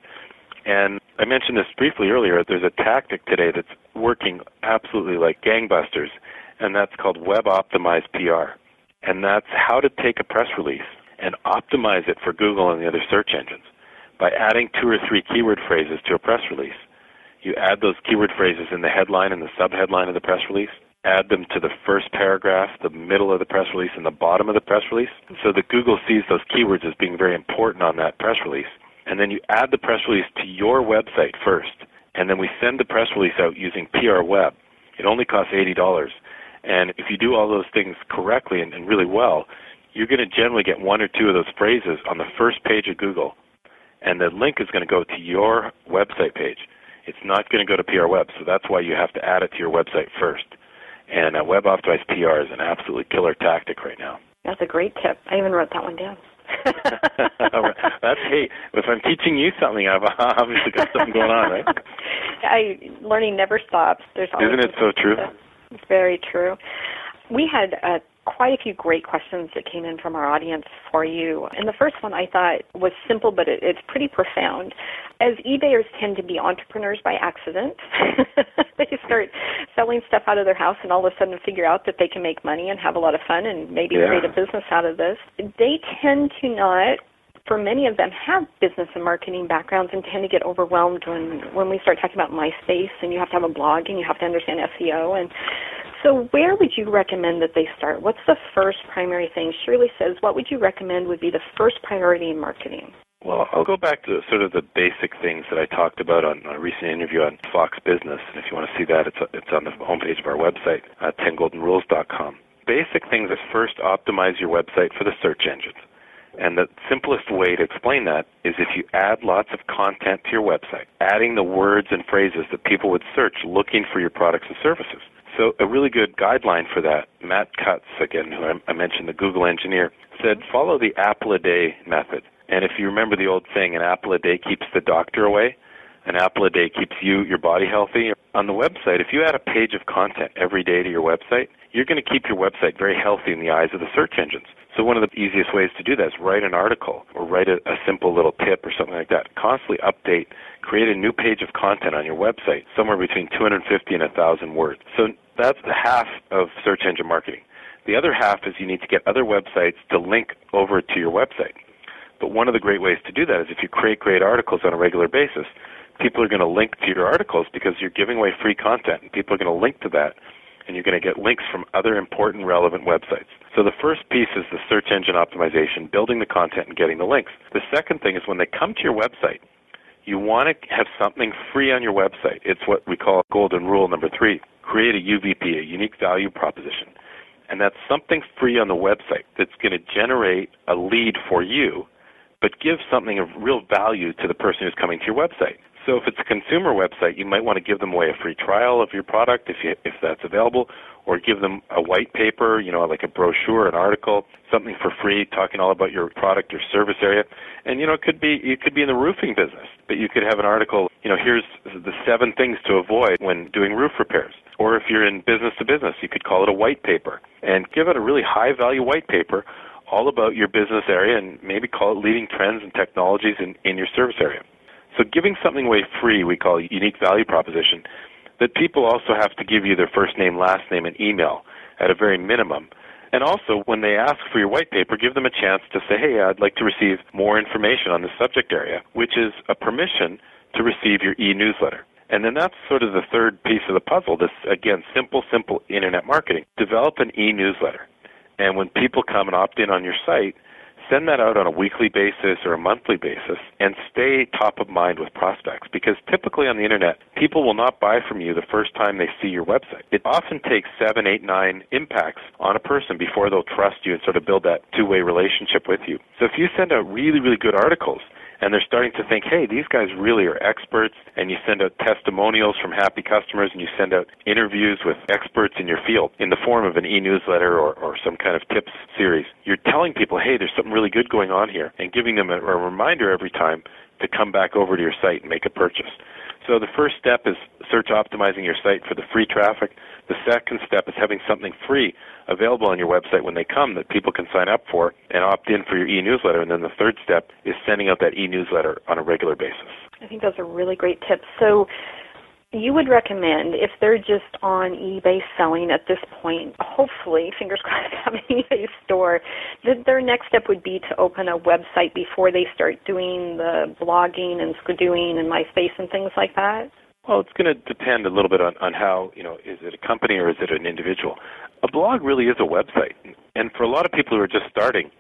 And I mentioned this briefly earlier. There's a tactic today that's working absolutely like gangbusters and that's called Web Optimized PR. And that's how to take a press release and optimize it for Google and the other search engines by adding two or three keyword phrases to a press release. You add those keyword phrases in the headline and the subheadline of the press release, add them to the first paragraph, the middle of the press release, and the bottom of the press release, so that Google sees those keywords as being very important on that press release. And then you add the press release to your website first, and then we send the press release out using PR Web. It only costs $80 and if you do all those things correctly and, and really well, you're going to generally get one or two of those phrases on the first page of Google, and the link is going to go to your website page. It's not going to go to PR Web, so that's why you have to add it to your website first. And uh, Web Optimized PR is an absolutely killer tactic right now. That's a great tip. I even wrote that one down. That's hey. If I'm teaching you something, I've obviously got something going on, right? I learning never stops. There's Isn't it so true? It's very true. We had uh, quite a few great questions that came in from our audience for you. And the first one I thought was simple, but it, it's pretty profound. As eBayers tend to be entrepreneurs by accident, they start selling stuff out of their house and all of a sudden figure out that they can make money and have a lot of fun and maybe Yeah. create a business out of this. They tend to not for many of them have business and marketing backgrounds and tend to get overwhelmed when when we start talking about MySpace and you have to have a blog and you have to understand SEO and so where would you recommend that they start? What's the first primary thing? Shirley says, what would you recommend would be the first priority in marketing? Well, I'll go back to sort of the basic things that I talked about on a recent interview on Fox Business. And if you want to see that, it's it's on the homepage of our website, uh, 10goldenrules.com. Basic things is first optimize your website for the search engines. And the simplest way to explain that is if you add lots of content to your website, adding the words and phrases that people would search looking for your products and services. So a really good guideline for that, Matt Cutts, again, who I- I mentioned, the Google engineer, said mm-hmm. follow the apple a day method. And if you remember the old saying, an apple a day keeps the doctor away, an apple a day keeps you, your body healthy. On the website, if you add a page of content every day to your website, you're going to keep your website very healthy in the eyes of the search engines. So one of the easiest ways to do that is write an article or write a, a simple little tip or something like that. Constantly update, create a new page of content on your website, somewhere between 250 and 1,000 words. So that's the half of search engine marketing. The other half is you need to get other websites to link over to your website. But one of the great ways to do that is if you create great articles on a regular basis, people are going to link to your articles because you're giving away free content, and people are going to link to that, and you're going to get links from other important, relevant websites. So the first piece is the search engine optimization, building the content and getting the links. The second thing is when they come to your website, you want to have something free on your website. It's what we call golden rule number three. Create a UVP, a unique value proposition. And that's something free on the website that's going to generate a lead for you, but give something of real value to the person who's coming to your website. So if it's a consumer website, you might want to give them away a free trial of your product if you, if that's available, or give them a white paper, you know, like a brochure, an article, something for free, talking all about your product or service area. And you know, it could be it could be in the roofing business, but you could have an article, you know, here's the seven things to avoid when doing roof repairs. Or if you're in business to business, you could call it a white paper and give it a really high value white paper all about your business area and maybe call it leading trends and technologies in, in your service area. So giving something away free, we call unique value proposition, that people also have to give you their first name, last name, and email at a very minimum. And also, when they ask for your white paper, give them a chance to say, hey, I'd like to receive more information on this subject area, which is a permission to receive your e-newsletter. And then that's sort of the third piece of the puzzle. This, again, simple, simple internet marketing. Develop an e-newsletter. And when people come and opt in on your site, send that out on a weekly basis or a monthly basis and stay top of mind with prospects because typically on the internet people will not buy from you the first time they see your website. It often takes seven eight nine impacts on a person before they'll trust you and sort of build that two-way relationship with you. So if you send out really really good articles and they're starting to think, hey, these guys really are experts, and you send out testimonials from happy customers, and you send out interviews with experts in your field in the form of an e-newsletter or, or some kind of tips series. You're telling people, hey, there's something really good going on here, and giving them a, a reminder every time to come back over to your site and make a purchase. So the first step is search optimizing your site for the free traffic. The second step is having something free available on your website when they come that people can sign up for and opt in for your e-newsletter. And then the third step is sending out that e-newsletter on a regular basis. I think those are really great tips. So you would recommend if they're just on eBay selling at this point, hopefully, fingers crossed, have an eBay store, that their next step would be to open a website before they start doing the blogging and Squidooing and MySpace and things like that? Well, it's going to depend a little bit on, on how, you know, is it a company or is it an individual? A blog really is a website. And for a lot of people who are just starting,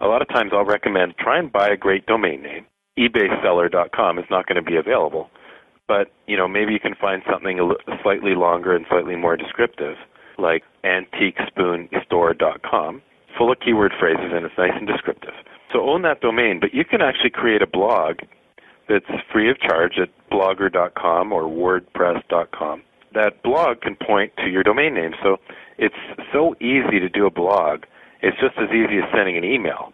a lot of times I'll recommend try and buy a great domain name. eBayseller.com is not going to be available. But, you know, maybe you can find something slightly longer and slightly more descriptive, like antiquespoonstore.com, full of keyword phrases and it's nice and descriptive. So own that domain, but you can actually create a blog that's free of charge at blogger.com or wordpress.com. That blog can point to your domain name. So it's so easy to do a blog. It's just as easy as sending an email.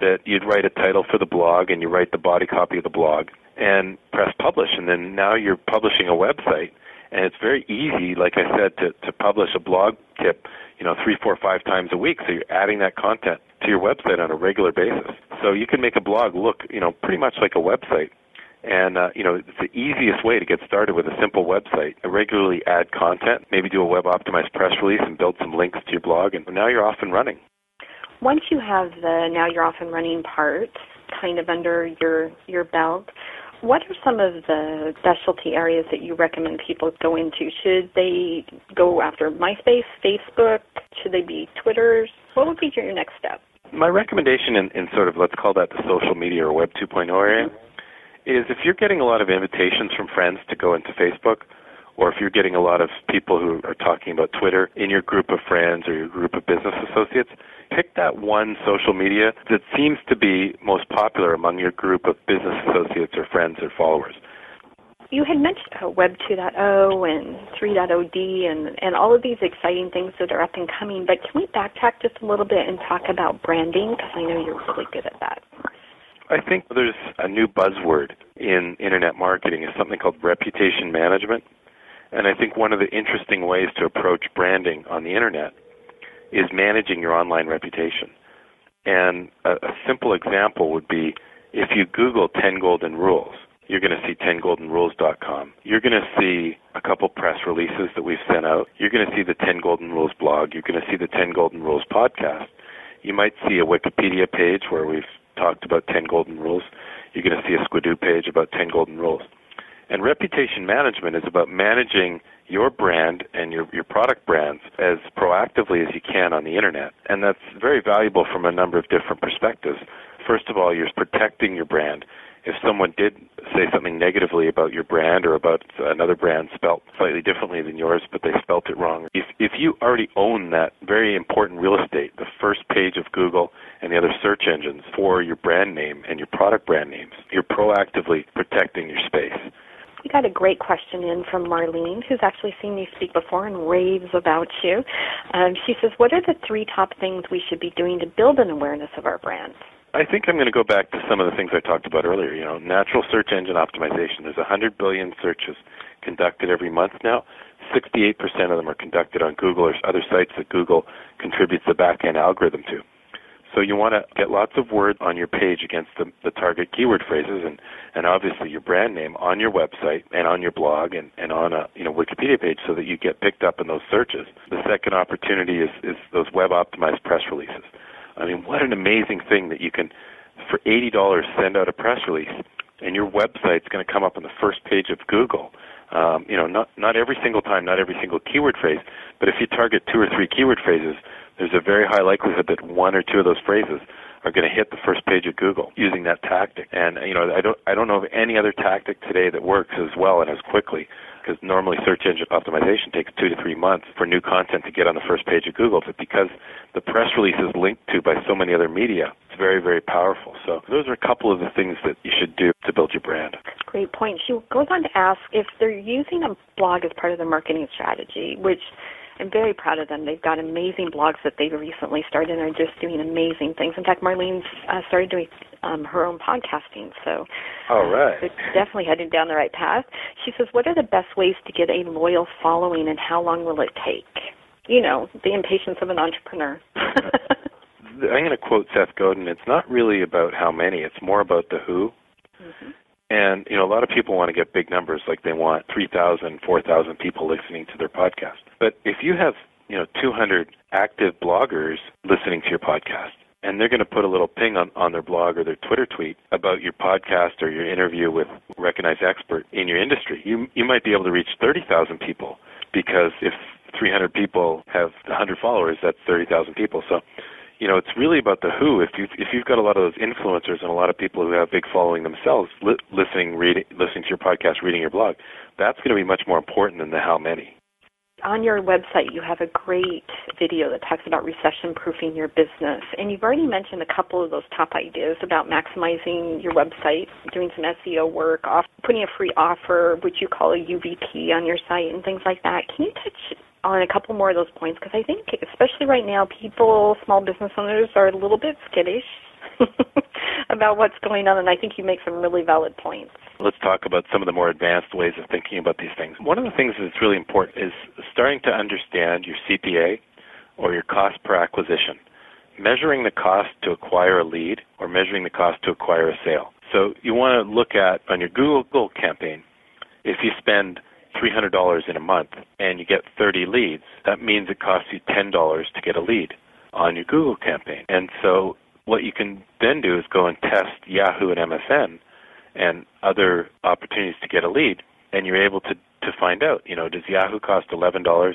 that you'd write a title for the blog and you write the body copy of the blog and press publish, and then now you're publishing a website. And it's very easy, like I said, to, to publish a blog tip, you know, three, four, five times a week. So you're adding that content to your website on a regular basis. So you can make a blog look, you know, pretty much like a website. And uh, you know, it's the easiest way to get started with a simple website. Regularly add content, maybe do a web optimized press release and build some links to your blog, and now you're off and running. Once you have the now you're off and running part kind of under your your belt, what are some of the specialty areas that you recommend people go into? Should they go after MySpace, Facebook? Should they be Twitters? What would be your next step? My recommendation in, in sort of let's call that the social media or Web 2.0 area is if you're getting a lot of invitations from friends to go into Facebook, or if you're getting a lot of people who are talking about Twitter in your group of friends or your group of business associates, pick that one social media that seems to be most popular among your group of business associates or friends or followers. You had mentioned uh, Web 2.0 and 3.0D and, and all of these exciting things that are up and coming, but can we backtrack just a little bit and talk about branding? Because I know you're really good at that. I think there's a new buzzword in internet marketing is something called reputation management. And I think one of the interesting ways to approach branding on the internet is managing your online reputation. And a, a simple example would be if you Google 10 Golden Rules, you're going to see 10goldenrules.com. You're going to see a couple press releases that we've sent out. You're going to see the 10 Golden Rules blog. You're going to see the 10 Golden Rules podcast. You might see a Wikipedia page where we've talked about 10 golden rules. You're going to see a Squidoo page about 10 golden rules. And reputation management is about managing your brand and your, your product brands as proactively as you can on the internet. And that's very valuable from a number of different perspectives. First of all, you're protecting your brand if someone did say something negatively about your brand or about another brand spelt slightly differently than yours, but they spelt it wrong, if if you already own that very important real estate, the first page of Google and the other search engines for your brand name and your product brand names, you're proactively protecting your space. We got a great question in from Marlene, who's actually seen me speak before and raves about you. Um, she says, "What are the three top things we should be doing to build an awareness of our brand?" I think I'm going to go back to some of the things I talked about earlier. You know, natural search engine optimization. There's 100 billion searches conducted every month now. 68% of them are conducted on Google or other sites that Google contributes the back-end algorithm to. So you want to get lots of words on your page against the, the target keyword phrases and, and obviously your brand name on your website and on your blog and, and on a you know Wikipedia page so that you get picked up in those searches. The second opportunity is, is those web optimized press releases. I mean, what an amazing thing that you can, for $80, send out a press release, and your website's going to come up on the first page of Google. Um, you know, not not every single time, not every single keyword phrase, but if you target two or three keyword phrases, there's a very high likelihood that one or two of those phrases are going to hit the first page of Google using that tactic. And you know, I don't I don't know of any other tactic today that works as well and as quickly because normally search engine optimization takes two to three months for new content to get on the first page of Google. But because the press release is linked to by so many other media, it's very, very powerful. So those are a couple of the things that you should do to build your brand. Great point. She goes on to ask if they're using a blog as part of their marketing strategy, which I'm very proud of them. They've got amazing blogs that they've recently started and are just doing amazing things. In fact, Marlene's uh, started doing um, her own podcasting, so all right, uh, definitely heading down the right path. She says, "What are the best ways to get a loyal following, and how long will it take?" You know, the impatience of an entrepreneur. I'm going to quote Seth Godin. It's not really about how many; it's more about the who. Mm-hmm. And you know, a lot of people want to get big numbers, like they want 3,000, 4,000 people listening to their podcast. But if you have you know 200 active bloggers listening to your podcast, and they're going to put a little ping on, on their blog or their Twitter tweet about your podcast or your interview with a recognized expert in your industry, you you might be able to reach 30,000 people because if 300 people have 100 followers, that's 30,000 people. So you know, it's really about the who. If you if you've got a lot of those influencers and a lot of people who have big following themselves, li- listening, reading, listening to your podcast, reading your blog, that's going to be much more important than the how many. On your website, you have a great video that talks about recession proofing your business. And you've already mentioned a couple of those top ideas about maximizing your website, doing some SEO work, off, putting a free offer, which you call a UVP on your site, and things like that. Can you touch on a couple more of those points because I think, especially right now, people, small business owners, are a little bit skittish about what's going on, and I think you make some really valid points. Let's talk about some of the more advanced ways of thinking about these things. One of the things that's really important is starting to understand your CPA or your cost per acquisition. Measuring the cost to acquire a lead or measuring the cost to acquire a sale. So you want to look at on your Google campaign, if you spend $300 in a month and you get 30 leads, that means it costs you $10 to get a lead on your Google campaign. And so what you can then do is go and test Yahoo and MSN and other opportunities to get a lead, and you're able to, to find out, you know, does Yahoo cost $11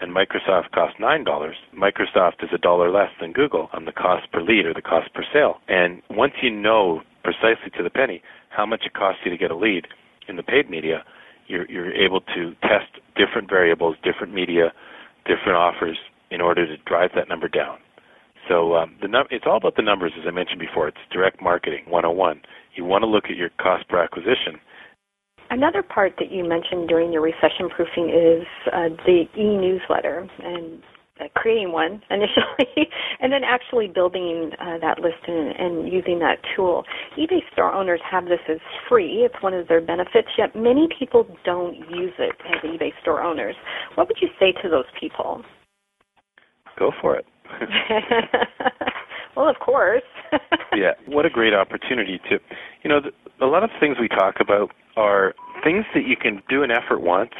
and Microsoft cost $9? Microsoft is a dollar less than Google on the cost per lead or the cost per sale. And once you know precisely to the penny how much it costs you to get a lead in the paid media, you're, you're able to test different variables, different media, different offers in order to drive that number down. So um, the num- it's all about the numbers, as I mentioned before. It's direct marketing 101. You want to look at your cost per acquisition. Another part that you mentioned during your recession proofing is uh, the e-newsletter and uh, creating one initially, and then actually building uh, that list and, and, using that tool. eBay store owners have this as free. It's one of their benefits, yet many people don't use it as eBay store owners. What would you say to those people? Go for it. well, of course. yeah, what a great opportunity to, you know, a lot of things we talk about are things that you can do an effort once,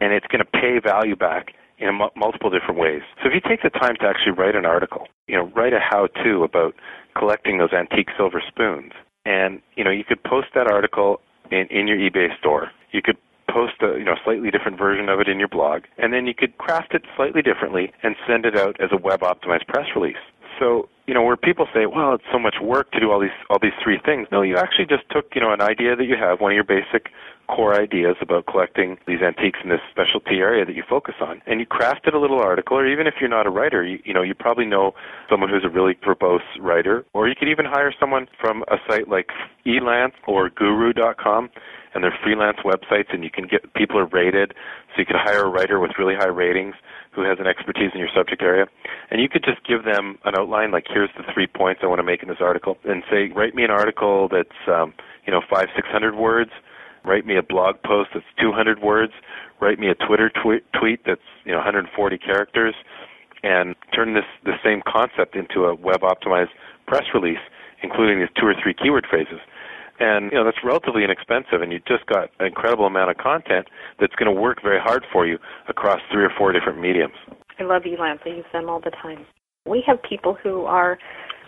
and it's going to pay value back in m- multiple different ways. So if you take the time to actually write an article, you know, write a how-to about collecting those antique silver spoons, and you know, you could post that article in, in your eBay store. You could post a you know slightly different version of it in your blog, and then you could craft it slightly differently and send it out as a web optimized press release. So you know where people say, well, it's so much work to do all these all these three things. No, you actually just took you know an idea that you have, one of your basic core ideas about collecting these antiques in this specialty area that you focus on, and you crafted a little article. Or even if you're not a writer, you, you know you probably know someone who's a really verbose writer, or you could even hire someone from a site like Elance or Guru.com and they're freelance websites and you can get people are rated so you could hire a writer with really high ratings who has an expertise in your subject area and you could just give them an outline like here's the three points i want to make in this article. And say write me an article that's um, you know five six hundred words. Write me a blog post that's 200 words. Write me a twitter tweet, tweet that's you know 140 characters. And turn this the same concept into a web optimized press release including these two or three keyword phrases. And you know that's relatively inexpensive and you just got an incredible amount of content that's going to work very hard for you across three or four different mediums. I love elance i use them all the time we have people who are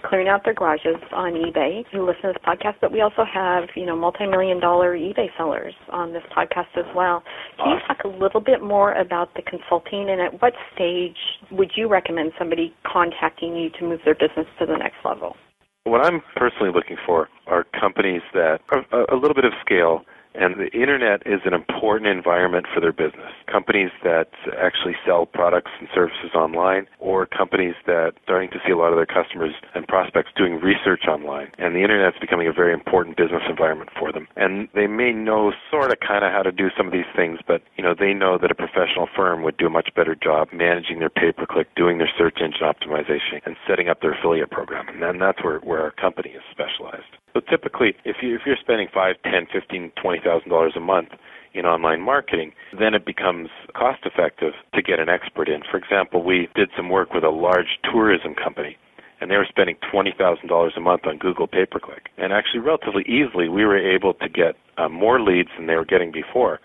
clearing out their garages on ebay who listen to this podcast but we also have you know multi-million dollar ebay sellers on this podcast as well can awesome. you talk a little bit more about the consulting and at what stage would you recommend somebody contacting you to move their business to the next level what I'm personally looking for are companies that are a little bit of scale and the internet is an important environment for their business. Companies that actually sell products and services online, or companies that are starting to see a lot of their customers and prospects doing research online. And the internet is becoming a very important business environment for them. And they may know sort of kind of how to do some of these things, but you know, they know that a professional firm would do a much better job managing their pay per click, doing their search engine optimization, and setting up their affiliate program. And then that's where, where our company is specialized. So typically, if you if you're spending five, ten, fifteen, twenty thousand dollars a month in online marketing, then it becomes cost effective to get an expert in. For example, we did some work with a large tourism company and they were spending $20,000 a month on Google pay per click. And actually, relatively easily, we were able to get uh, more leads than they were getting before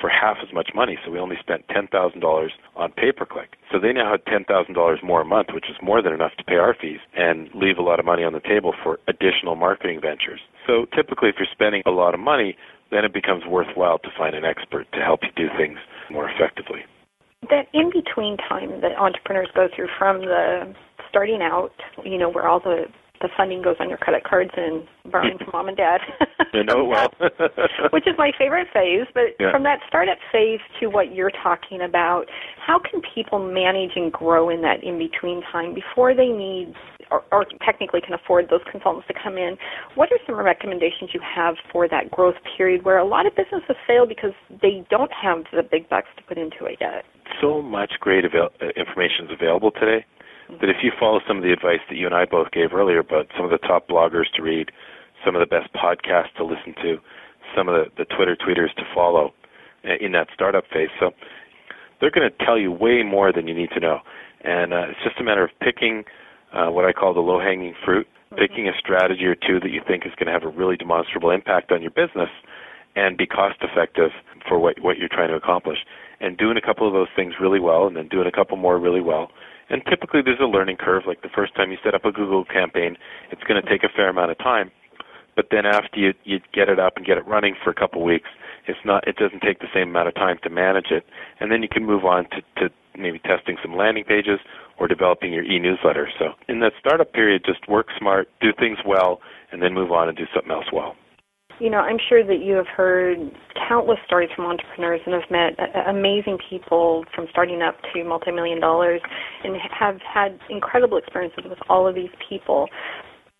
for half as much money. So we only spent $10,000 on pay per click. So they now had $10,000 more a month, which is more than enough to pay our fees and leave a lot of money on the table for additional marketing ventures. So typically, if you're spending a lot of money, then it becomes worthwhile to find an expert to help you do things more effectively. That in between time that entrepreneurs go through from the starting out, you know, where all the the funding goes on your credit cards and borrowing from mom and dad. I know well. which is my favorite phase. But yeah. from that startup phase to what you're talking about, how can people manage and grow in that in between time before they need or, or technically can afford those consultants to come in? What are some recommendations you have for that growth period where a lot of businesses fail because they don't have the big bucks to put into it yet? So much great avail- uh, information is available today that if you follow some of the advice that you and I both gave earlier about some of the top bloggers to read, some of the best podcasts to listen to, some of the, the Twitter tweeters to follow in that startup phase. So they're going to tell you way more than you need to know. And uh, it's just a matter of picking uh, what I call the low hanging fruit, mm-hmm. picking a strategy or two that you think is going to have a really demonstrable impact on your business and be cost effective for what, what you're trying to accomplish. And doing a couple of those things really well and then doing a couple more really well. And typically there's a learning curve. Like the first time you set up a Google campaign, it's going to take a fair amount of time. But then after you, you get it up and get it running for a couple weeks, it's not it doesn't take the same amount of time to manage it. And then you can move on to, to maybe testing some landing pages or developing your e-newsletter. So in that startup period, just work smart, do things well, and then move on and do something else well. You know, I'm sure that you have heard countless stories from entrepreneurs and have met uh, amazing people from starting up to multi-million dollars and have had incredible experiences with all of these people.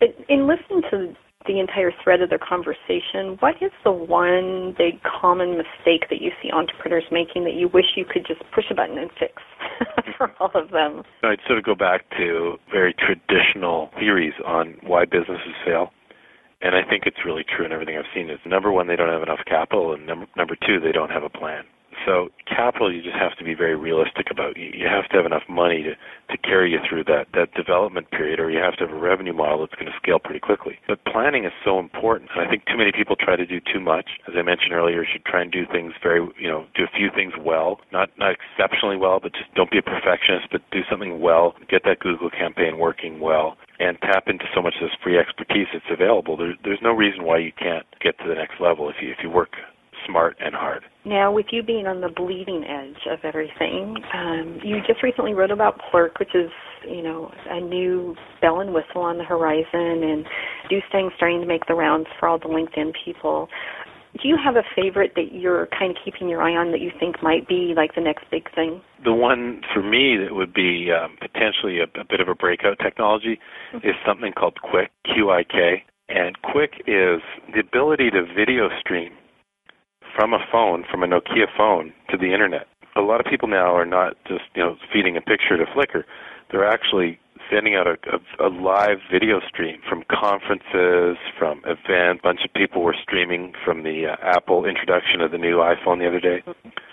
But in listening to the entire thread of their conversation, what is the one big common mistake that you see entrepreneurs making that you wish you could just push a button and fix for all of them? I'd sort of go back to very traditional theories on why businesses fail. And I think it's really true in everything I've seen is number one, they don't have enough capital, and number, number two, they don't have a plan. So capital, you just have to be very realistic about. You have to have enough money to to carry you through that that development period, or you have to have a revenue model that's going to scale pretty quickly. But planning is so important, and I think too many people try to do too much. As I mentioned earlier, you should try and do things very, you know, do a few things well, not not exceptionally well, but just don't be a perfectionist, but do something well. Get that Google campaign working well, and tap into so much of this free expertise that's available. There, there's no reason why you can't get to the next level if you if you work smart and hard. Now, with you being on the bleeding edge of everything, um, you just recently wrote about Plurk, which is, you know, a new bell and whistle on the horizon, and Doostang starting to make the rounds for all the LinkedIn people. Do you have a favorite that you're kind of keeping your eye on that you think might be like the next big thing? The one for me that would be um, potentially a, a bit of a breakout technology mm-hmm. is something called Qik, Q-I-K. And Qik is the ability to video stream from a phone, from a Nokia phone, to the internet. A lot of people now are not just you know feeding a picture to Flickr; they're actually sending out a, a, a live video stream from conferences, from events. A bunch of people were streaming from the uh, Apple introduction of the new iPhone the other day.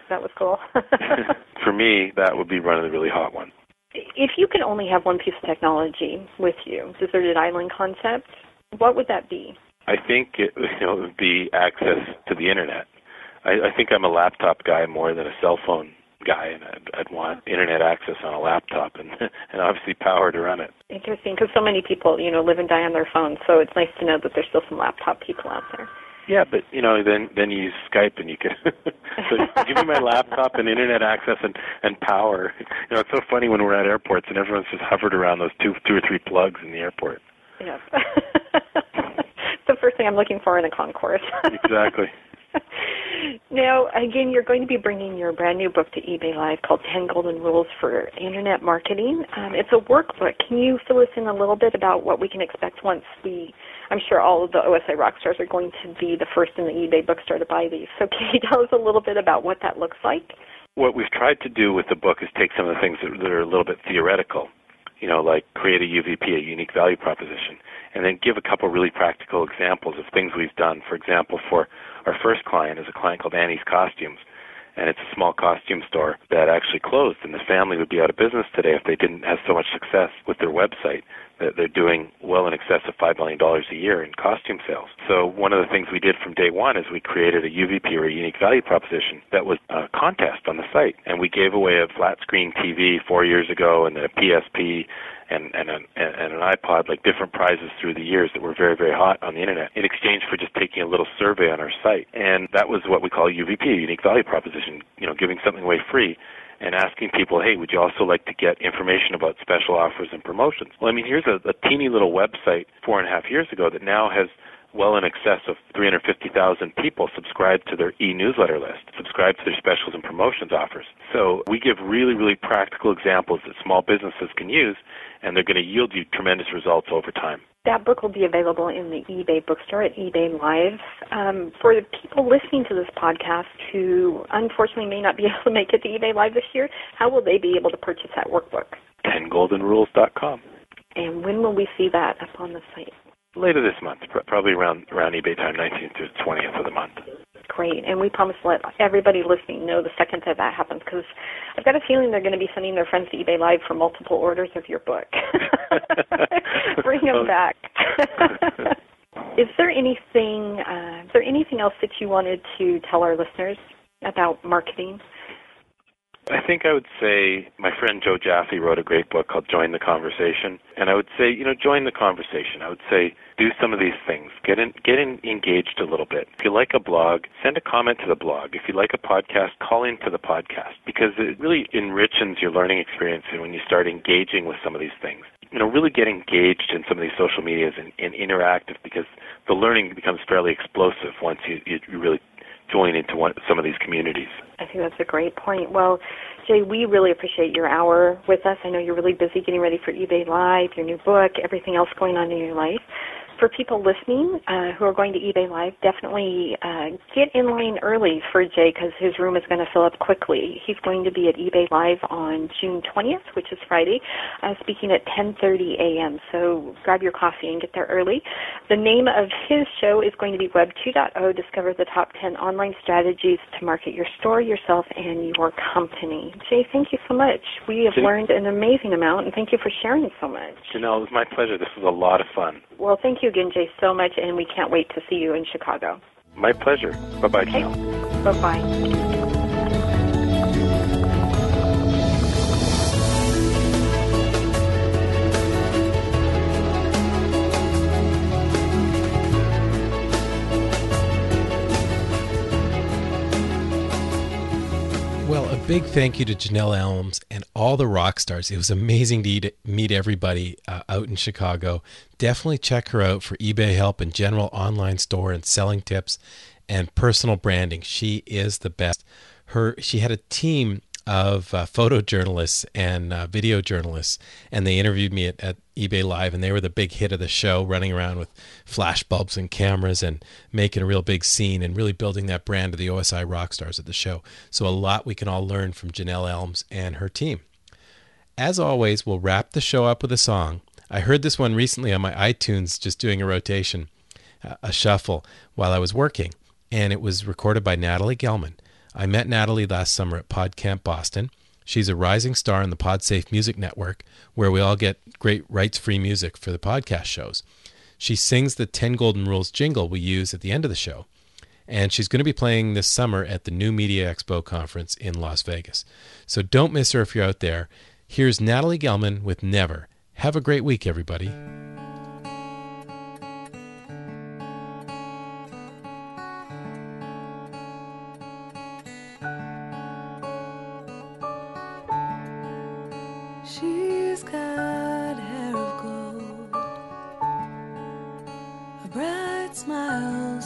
That was cool. For me, that would be one of the really hot ones. If you could only have one piece of technology with you, deserted island concept, what would that be? I think it, you know, it would be access to the internet. I, I think I'm a laptop guy more than a cell phone guy, and I'd, I'd want internet access on a laptop and and obviously power to run it. Interesting, because so many people, you know, live and die on their phones. So it's nice to know that there's still some laptop people out there. Yeah, but you know, then then you use Skype and you can. so give me my laptop and internet access and and power. You know, it's so funny when we're at airports and everyone's just hovered around those two two or three plugs in the airport. Yes. the first thing I'm looking for in a concourse. exactly. now, again, you're going to be bringing your brand new book to eBay Live called 10 Golden Rules for Internet Marketing. Um, it's a workbook. Can you fill us in a little bit about what we can expect once we, I'm sure all of the OSI rock stars are going to be the first in the eBay bookstore to buy these. So can you tell us a little bit about what that looks like? What we've tried to do with the book is take some of the things that are a little bit theoretical, you know, like create a UVP, a unique value proposition, and then give a couple really practical examples of things we've done. For example, for our first client is a client called Annie's Costumes, and it's a small costume store that actually closed, and the family would be out of business today if they didn't have so much success with their website they're doing well in excess of $5 million a year in costume sales. So one of the things we did from day one is we created a UVP or a unique value proposition that was a contest on the site. And we gave away a flat screen TV four years ago and then a PSP and and an, and an iPod, like different prizes through the years that were very very hot on the internet, in exchange for just taking a little survey on our site, and that was what we call UVP, unique value proposition. You know, giving something away free and asking people, hey, would you also like to get information about special offers and promotions? Well, I mean, here's a, a teeny little website four and a half years ago that now has well in excess of 350,000 people subscribe to their e-newsletter list, subscribe to their specials and promotions offers. So we give really, really practical examples that small businesses can use, and they're going to yield you tremendous results over time. That book will be available in the eBay bookstore at eBay Live. Um, for the people listening to this podcast who unfortunately may not be able to make it to eBay Live this year, how will they be able to purchase that workbook? 10goldenrules.com. And when will we see that up on the site? Later this month, probably around around eBay time, 19th to 20th of the month. Great, and we promise to let everybody listening know the second that that happens because I've got a feeling they're going to be sending their friends to eBay Live for multiple orders of your book. Bring them back. is there anything? Uh, is there anything else that you wanted to tell our listeners about marketing? I think I would say my friend Joe Jaffe wrote a great book called Join the Conversation, and I would say, you know, join the conversation. I would say do some of these things. Get in, get in, engaged a little bit. If you like a blog, send a comment to the blog. If you like a podcast, call into the podcast because it really enriches your learning experience and when you start engaging with some of these things. You know, really get engaged in some of these social medias and, and interactive because the learning becomes fairly explosive once you, you really join into one, some of these communities. I think that's a great point. Well, Jay, we really appreciate your hour with us. I know you're really busy getting ready for eBay Live, your new book, everything else going on in your life for people listening uh, who are going to eBay Live, definitely uh, get in line early for Jay because his room is going to fill up quickly. He's going to be at eBay Live on June 20th, which is Friday, uh, speaking at 10:30 a.m. So grab your coffee and get there early. The name of his show is going to be Web 2.0: Discover the top 10 online strategies to market your store, yourself, and your company. Jay, thank you so much. We have learned an amazing amount, and thank you for sharing so much. Janelle, it was my pleasure. This was a lot of fun. Well, thank you again, Jay, so much, and we can't wait to see you in Chicago. My pleasure. Bye bye, okay. Bye bye. Big thank you to Janelle Elms and all the rock stars. It was amazing to meet everybody uh, out in Chicago. Definitely check her out for eBay help and general online store and selling tips and personal branding. She is the best. Her she had a team of uh, photojournalists and uh, video journalists, and they interviewed me at, at, eBay Live, and they were the big hit of the show, running around with flash bulbs and cameras and making a real big scene and really building that brand of the OSI rock stars at the show. So a lot we can all learn from Janelle Elms and her team. As always, we'll wrap the show up with a song. I heard this one recently on my iTunes, just doing a rotation, a shuffle while I was working, and it was recorded by Natalie Gelman. I met Natalie last summer at PodCamp Boston. She's a rising star in the PodSafe Music Network, where we all get great rights free music for the podcast shows. She sings the 10 Golden Rules jingle we use at the end of the show. And she's going to be playing this summer at the New Media Expo conference in Las Vegas. So don't miss her if you're out there. Here's Natalie Gelman with Never. Have a great week, everybody.